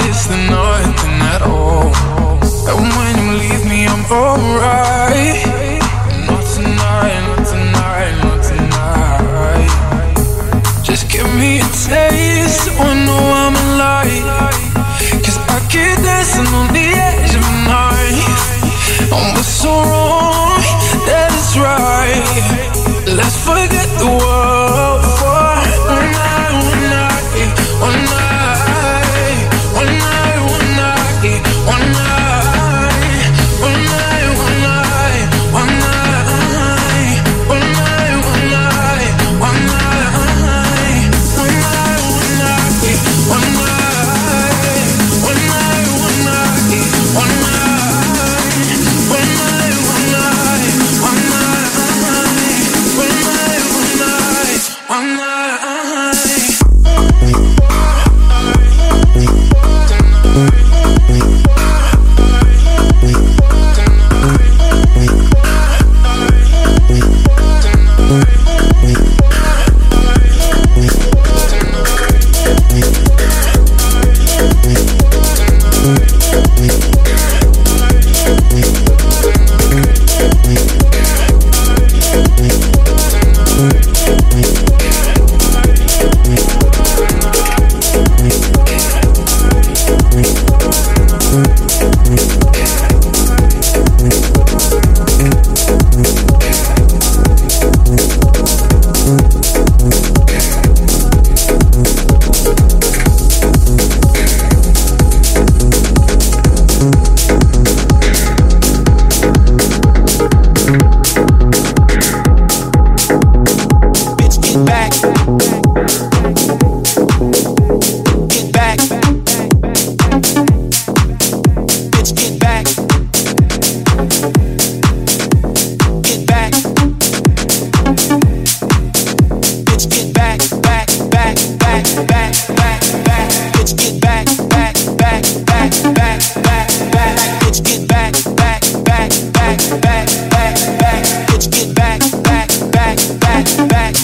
this than nothing at all. And when you leave me, I'm alright. Not tonight, not tonight, not tonight. Just give me a taste, so I know I'm alive. Cause I keep dancing on the edge of night. I'm what's so wrong? back, back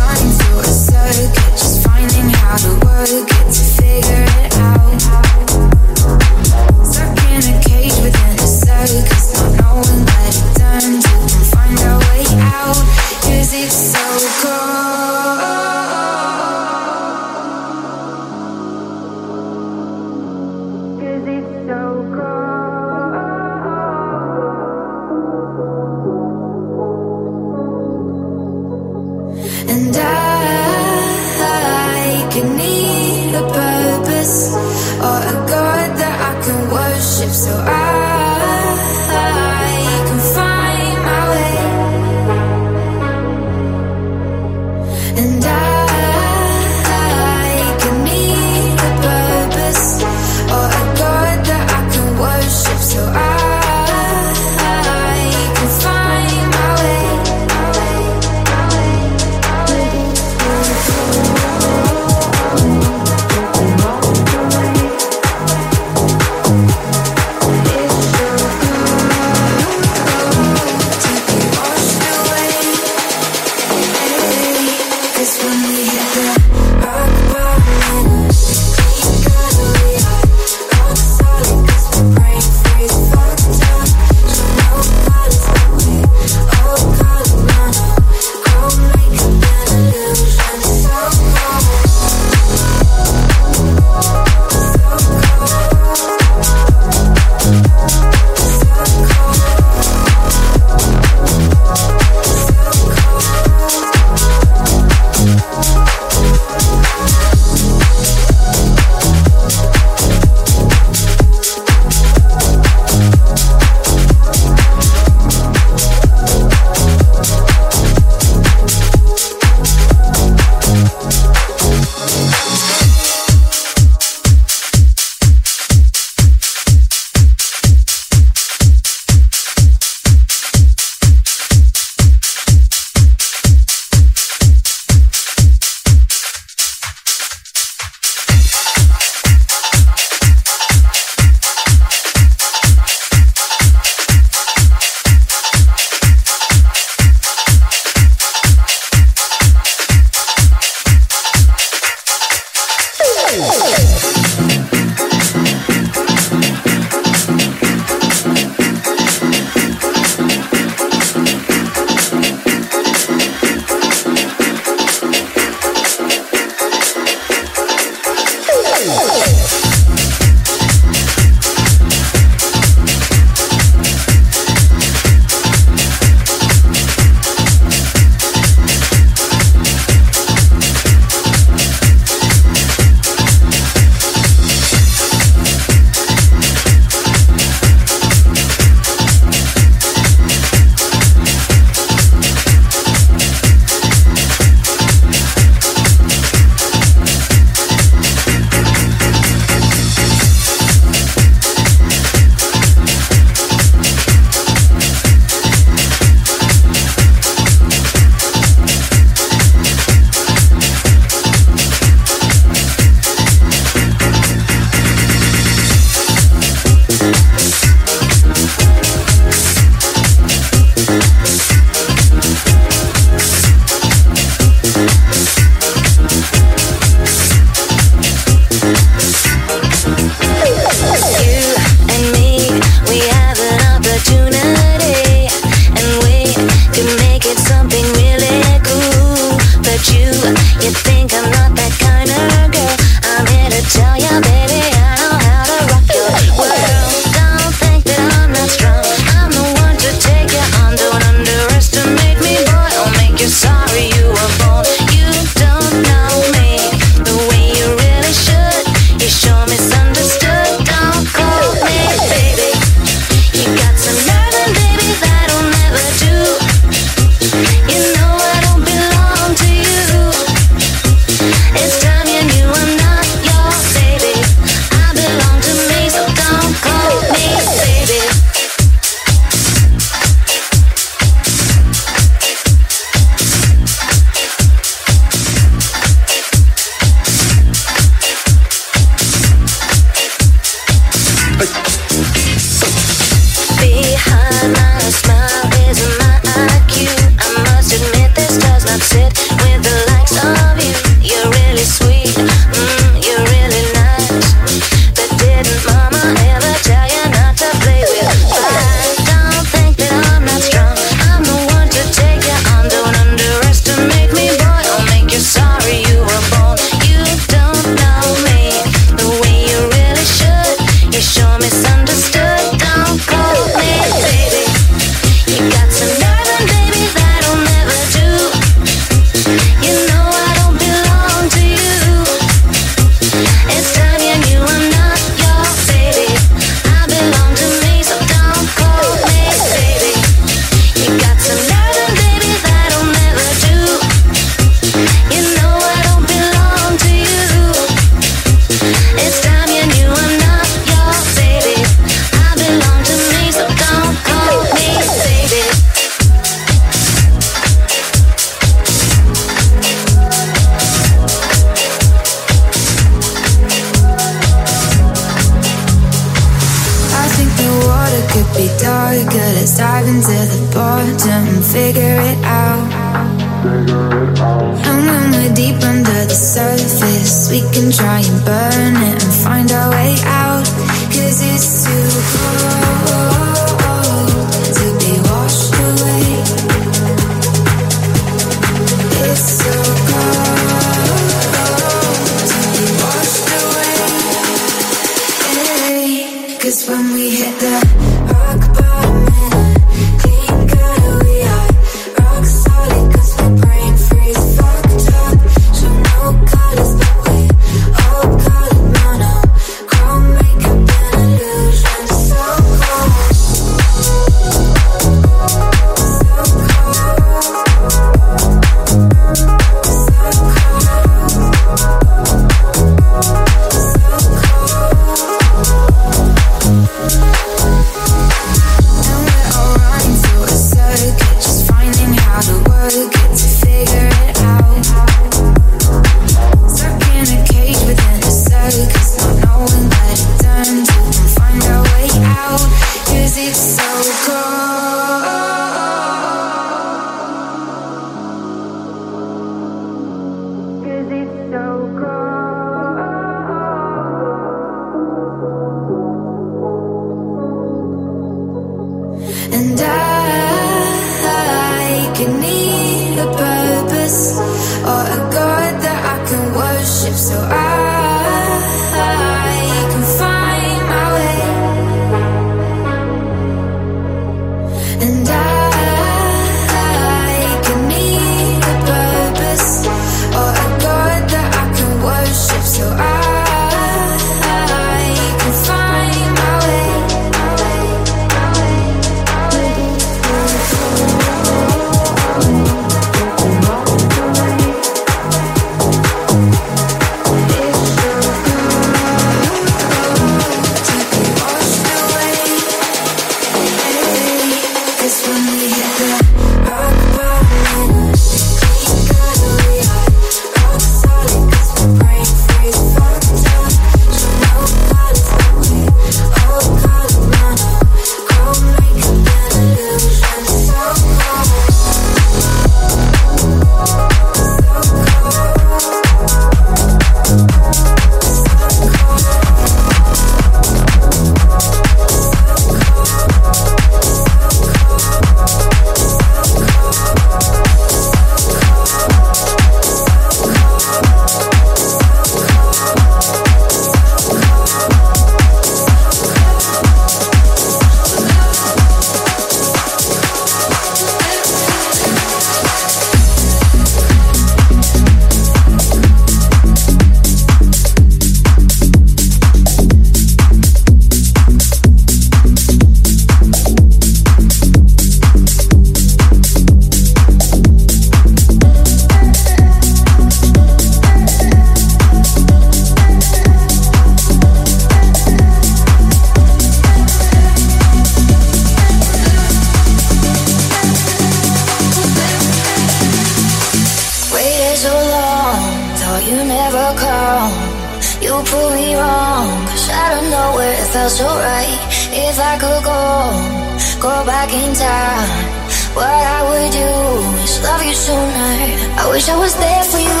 you so. I wish I was there for you.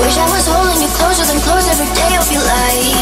Wish I was holding you closer than close every day of your life.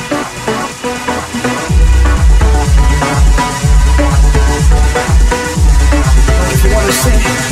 What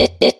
it, it.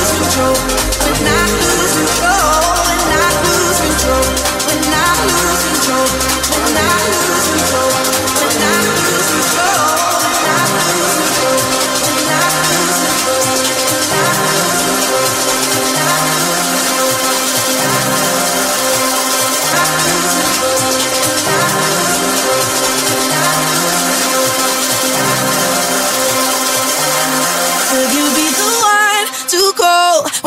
control, but not.